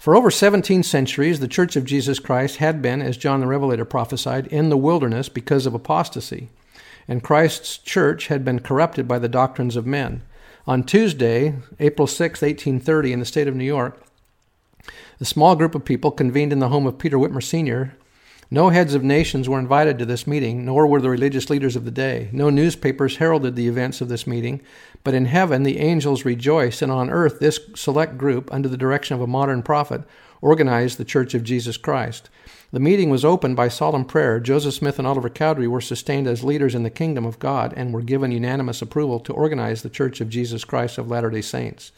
For over 17 centuries, the Church of Jesus Christ had been, as John the Revelator prophesied, in the wilderness because of apostasy, and Christ's church had been corrupted by the doctrines of men. On Tuesday, April 6, 1830, in the state of New York, a small group of people convened in the home of Peter Whitmer Sr. No heads of nations were invited to this meeting, nor were the religious leaders of the day. No newspapers heralded the events of this meeting, but in heaven the angels rejoiced, and on earth this select group, under the direction of a modern prophet, organized the Church of Jesus Christ. The meeting was opened by solemn prayer. Joseph Smith and Oliver Cowdery were sustained as leaders in the kingdom of God and were given unanimous approval to organize the Church of Jesus Christ of Latter day Saints.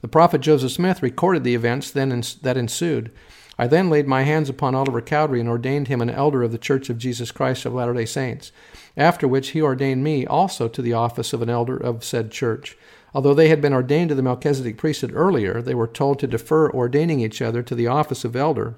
The prophet Joseph Smith recorded the events then that ensued. I then laid my hands upon Oliver Cowdery and ordained him an elder of the Church of Jesus Christ of Latter day Saints, after which he ordained me also to the office of an elder of said church. Although they had been ordained to the Melchizedek priesthood earlier, they were told to defer ordaining each other to the office of elder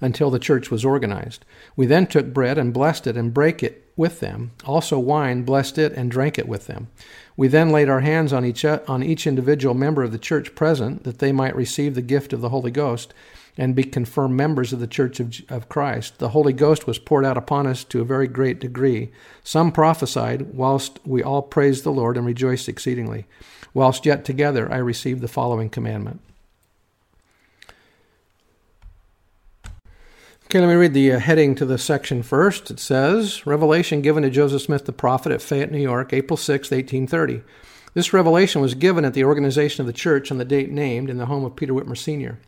until the church was organized. We then took bread and blessed it and brake it with them, also wine, blessed it, and drank it with them. We then laid our hands on each, on each individual member of the church present, that they might receive the gift of the Holy Ghost and be confirmed members of the Church of, of Christ. The Holy Ghost was poured out upon us to a very great degree. Some prophesied, whilst we all praised the Lord and rejoiced exceedingly. Whilst yet together, I received the following commandment. Okay, let me read the uh, heading to the section first. It says Revelation given to Joseph Smith the prophet at Fayette, New York, April 6, 1830. This revelation was given at the organization of the church on the date named in the home of Peter Whitmer Sr.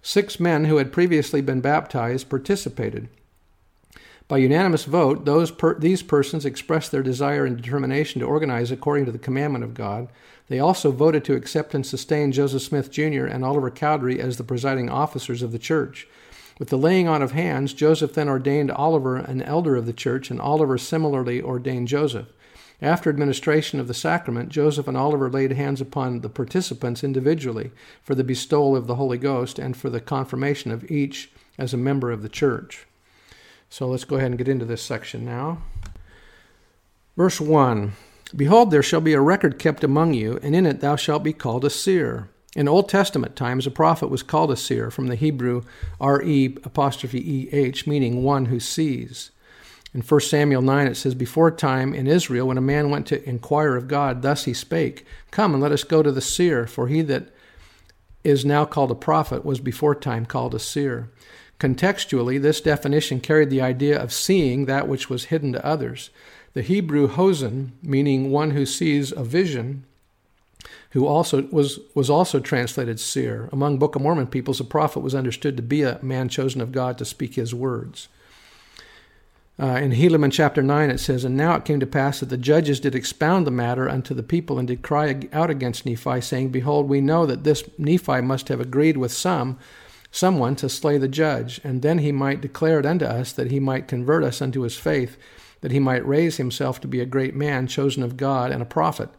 Six men who had previously been baptized participated. By unanimous vote, those per- these persons expressed their desire and determination to organize according to the commandment of God. They also voted to accept and sustain Joseph Smith Jr. and Oliver Cowdery as the presiding officers of the church. With the laying on of hands, Joseph then ordained Oliver an elder of the church, and Oliver similarly ordained Joseph. After administration of the sacrament, Joseph and Oliver laid hands upon the participants individually for the bestowal of the Holy Ghost and for the confirmation of each as a member of the church. So let's go ahead and get into this section now. Verse 1 Behold, there shall be a record kept among you, and in it thou shalt be called a seer. In Old Testament times, a prophet was called a seer from the Hebrew R E apostrophe E H, meaning one who sees. In 1 Samuel 9, it says, Before time in Israel, when a man went to inquire of God, thus he spake, Come and let us go to the seer, for he that is now called a prophet was before time called a seer. Contextually, this definition carried the idea of seeing that which was hidden to others. The Hebrew hosen, meaning one who sees a vision, who also was, was also translated seer. Among Book of Mormon peoples, a prophet was understood to be a man chosen of God to speak his words. Uh, in Helaman chapter 9, it says, And now it came to pass that the judges did expound the matter unto the people, and did cry out against Nephi, saying, Behold, we know that this Nephi must have agreed with some, someone to slay the judge, and then he might declare it unto us, that he might convert us unto his faith, that he might raise himself to be a great man, chosen of God, and a prophet.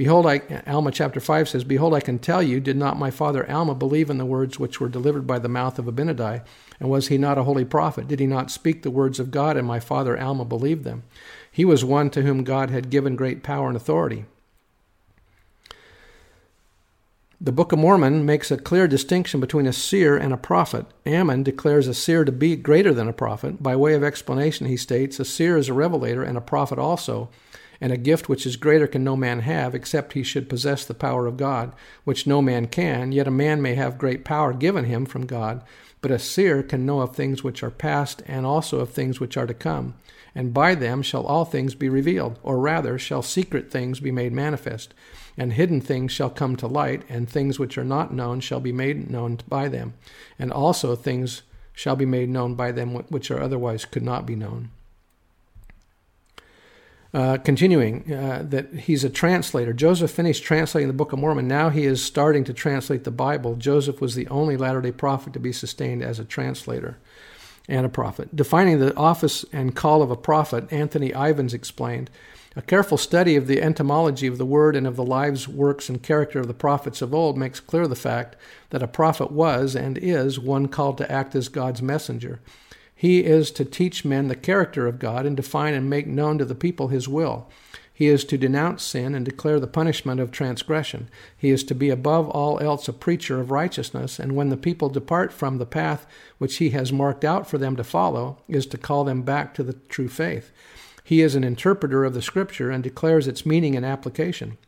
Behold, I, Alma chapter 5 says, Behold, I can tell you, did not my father Alma believe in the words which were delivered by the mouth of Abinadi? And was he not a holy prophet? Did he not speak the words of God, and my father Alma believed them? He was one to whom God had given great power and authority. The Book of Mormon makes a clear distinction between a seer and a prophet. Ammon declares a seer to be greater than a prophet. By way of explanation, he states, A seer is a revelator and a prophet also, and a gift which is greater can no man have, except he should possess the power of God, which no man can, yet a man may have great power given him from God. But a seer can know of things which are past and also of things which are to come. And by them shall all things be revealed, or rather, shall secret things be made manifest. And hidden things shall come to light, and things which are not known shall be made known by them. And also things shall be made known by them which are otherwise could not be known. Uh, continuing, uh, that he's a translator. Joseph finished translating the Book of Mormon. Now he is starting to translate the Bible. Joseph was the only Latter day prophet to be sustained as a translator and a prophet. Defining the office and call of a prophet, Anthony Ivins explained A careful study of the etymology of the word and of the lives, works, and character of the prophets of old makes clear the fact that a prophet was and is one called to act as God's messenger. He is to teach men the character of God and define and make known to the people his will. He is to denounce sin and declare the punishment of transgression. He is to be above all else a preacher of righteousness, and when the people depart from the path which he has marked out for them to follow, is to call them back to the true faith. He is an interpreter of the Scripture and declares its meaning and application.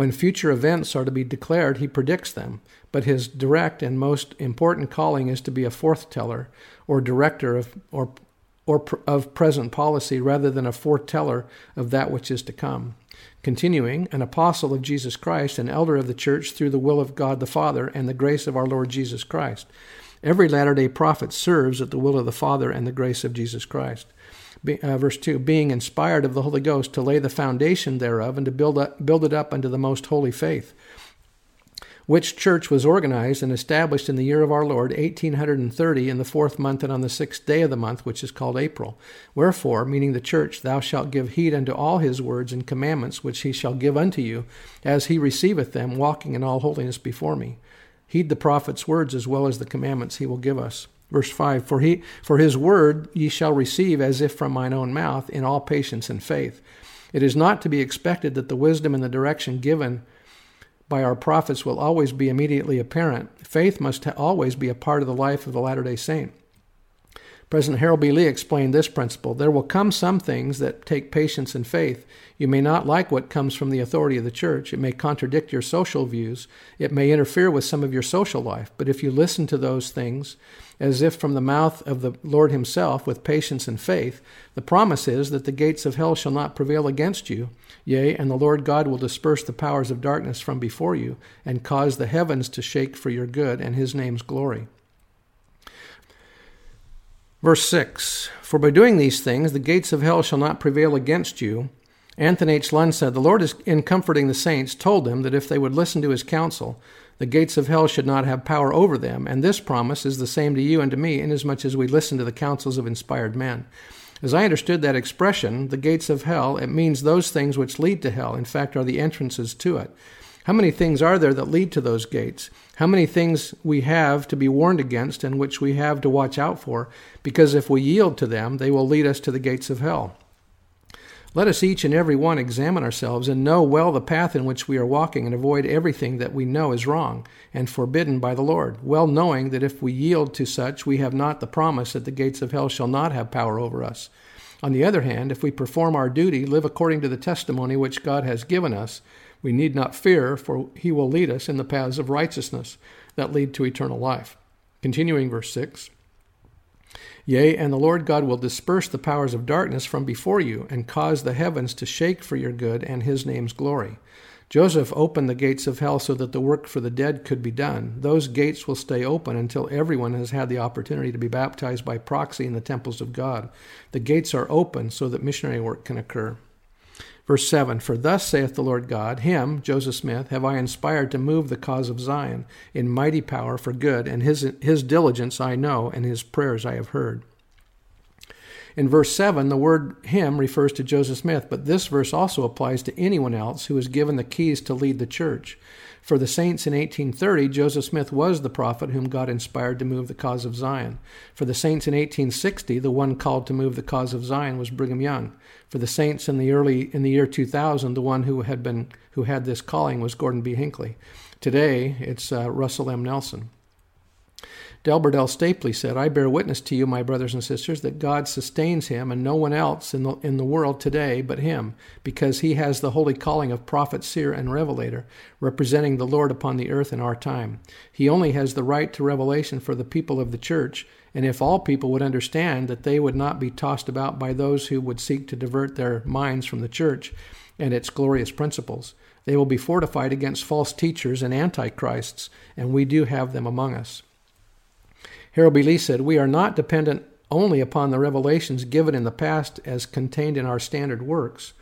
When future events are to be declared, he predicts them, but his direct and most important calling is to be a forthteller or director of, or, or of present policy rather than a foreteller of that which is to come. Continuing, an apostle of Jesus Christ, an elder of the church through the will of God the Father and the grace of our Lord Jesus Christ. Every Latter day prophet serves at the will of the Father and the grace of Jesus Christ uh, verse 2 being inspired of the Holy Ghost to lay the foundation thereof and to build, up, build it up unto the most holy faith, which church was organized and established in the year of our Lord, 1830, in the fourth month and on the sixth day of the month, which is called April. Wherefore, meaning the church, thou shalt give heed unto all his words and commandments which he shall give unto you, as he receiveth them, walking in all holiness before me. Heed the prophet's words as well as the commandments he will give us. Verse 5 For, he, for his word ye shall receive as if from mine own mouth, in all patience and faith. It is not to be expected that the wisdom and the direction given by our prophets will always be immediately apparent. Faith must always be a part of the life of the Latter day Saint. President Harold B. Lee explained this principle. There will come some things that take patience and faith. You may not like what comes from the authority of the church. It may contradict your social views. It may interfere with some of your social life. But if you listen to those things as if from the mouth of the Lord Himself with patience and faith, the promise is that the gates of hell shall not prevail against you. Yea, and the Lord God will disperse the powers of darkness from before you and cause the heavens to shake for your good and His name's glory. Verse 6 For by doing these things, the gates of hell shall not prevail against you. Anthony H. Lund said, The Lord, in comforting the saints, told them that if they would listen to his counsel, the gates of hell should not have power over them. And this promise is the same to you and to me, inasmuch as we listen to the counsels of inspired men. As I understood that expression, the gates of hell, it means those things which lead to hell, in fact, are the entrances to it. How many things are there that lead to those gates? How many things we have to be warned against and which we have to watch out for, because if we yield to them, they will lead us to the gates of hell. Let us each and every one examine ourselves and know well the path in which we are walking and avoid everything that we know is wrong and forbidden by the Lord, well knowing that if we yield to such, we have not the promise that the gates of hell shall not have power over us. On the other hand, if we perform our duty, live according to the testimony which God has given us, we need not fear, for he will lead us in the paths of righteousness that lead to eternal life. Continuing verse 6 Yea, and the Lord God will disperse the powers of darkness from before you, and cause the heavens to shake for your good and his name's glory. Joseph opened the gates of hell so that the work for the dead could be done. Those gates will stay open until everyone has had the opportunity to be baptized by proxy in the temples of God. The gates are open so that missionary work can occur. Verse 7 For thus saith the Lord God, Him, Joseph Smith, have I inspired to move the cause of Zion in mighty power for good, and his, his diligence I know, and his prayers I have heard. In verse 7, the word him refers to Joseph Smith, but this verse also applies to anyone else who is given the keys to lead the church. For the saints in 1830, Joseph Smith was the prophet whom God inspired to move the cause of Zion. For the saints in 1860, the one called to move the cause of Zion was Brigham Young. For the saints in the early in the year 2000, the one who had been who had this calling was Gordon B. Hinckley. Today, it's uh, Russell M. Nelson. Delbert L. Stapley said, I bear witness to you, my brothers and sisters, that God sustains him and no one else in the, in the world today but him, because he has the holy calling of prophet, seer, and revelator, representing the Lord upon the earth in our time. He only has the right to revelation for the people of the church, and if all people would understand that they would not be tossed about by those who would seek to divert their minds from the church and its glorious principles, they will be fortified against false teachers and antichrists, and we do have them among us. Harold B. Lee said, We are not dependent only upon the revelations given in the past as contained in our standard works,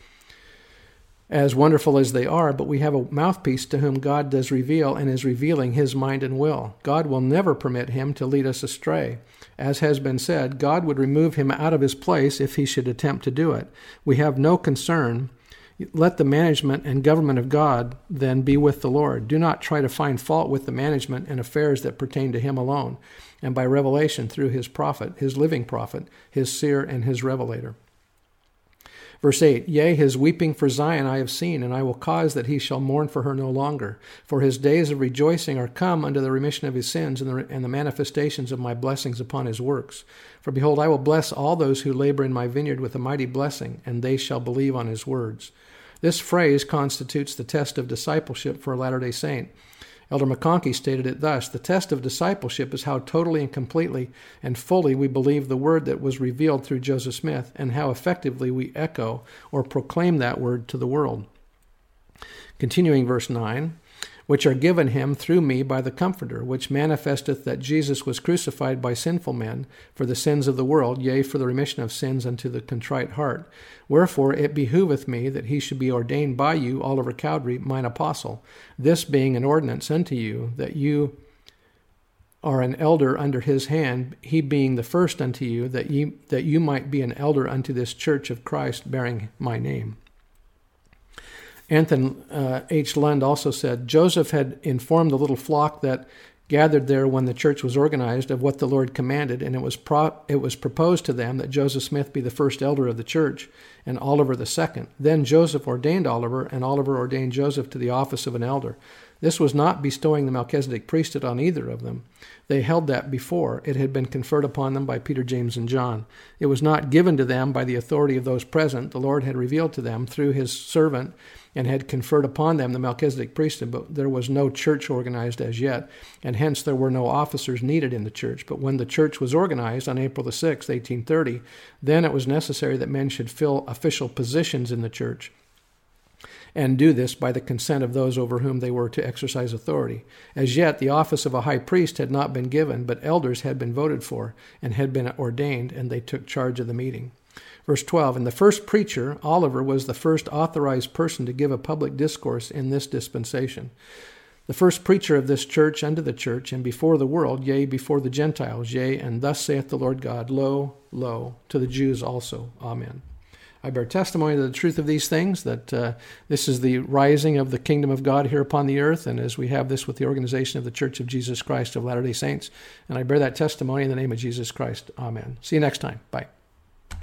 as wonderful as they are, but we have a mouthpiece to whom God does reveal and is revealing his mind and will. God will never permit him to lead us astray. As has been said, God would remove him out of his place if he should attempt to do it. We have no concern. Let the management and government of God then be with the Lord. Do not try to find fault with the management and affairs that pertain to him alone, and by revelation through his prophet, his living prophet, his seer, and his revelator. Verse 8 Yea, his weeping for Zion I have seen, and I will cause that he shall mourn for her no longer. For his days of rejoicing are come unto the remission of his sins and the, and the manifestations of my blessings upon his works. For behold, I will bless all those who labor in my vineyard with a mighty blessing, and they shall believe on his words. This phrase constitutes the test of discipleship for a Latter day Saint. Elder McConkie stated it thus The test of discipleship is how totally and completely and fully we believe the word that was revealed through Joseph Smith, and how effectively we echo or proclaim that word to the world. Continuing verse 9 which are given him through me by the Comforter, which manifesteth that Jesus was crucified by sinful men for the sins of the world, yea, for the remission of sins unto the contrite heart. Wherefore it behoveth me that he should be ordained by you, Oliver Cowdery, mine apostle, this being an ordinance unto you, that you are an elder under his hand, he being the first unto you, that ye that you might be an elder unto this church of Christ, bearing my name. Anthony uh, H. Lund also said Joseph had informed the little flock that gathered there when the church was organized of what the Lord commanded, and it was pro- it was proposed to them that Joseph Smith be the first elder of the church, and Oliver the second. Then Joseph ordained Oliver, and Oliver ordained Joseph to the office of an elder. This was not bestowing the Melchizedek priesthood on either of them. They held that before. It had been conferred upon them by Peter, James, and John. It was not given to them by the authority of those present. The Lord had revealed to them through his servant and had conferred upon them the Melchizedek priesthood, but there was no church organized as yet, and hence there were no officers needed in the church. But when the church was organized on April the 6th, 1830, then it was necessary that men should fill official positions in the church and do this by the consent of those over whom they were to exercise authority. As yet, the office of a high priest had not been given, but elders had been voted for and had been ordained, and they took charge of the meeting. Verse 12 And the first preacher, Oliver, was the first authorized person to give a public discourse in this dispensation. The first preacher of this church unto the church, and before the world, yea, before the Gentiles, yea, and thus saith the Lord God, Lo, lo, to the Jews also. Amen. I bear testimony to the truth of these things, that uh, this is the rising of the kingdom of God here upon the earth, and as we have this with the organization of the Church of Jesus Christ of Latter day Saints. And I bear that testimony in the name of Jesus Christ. Amen. See you next time. Bye.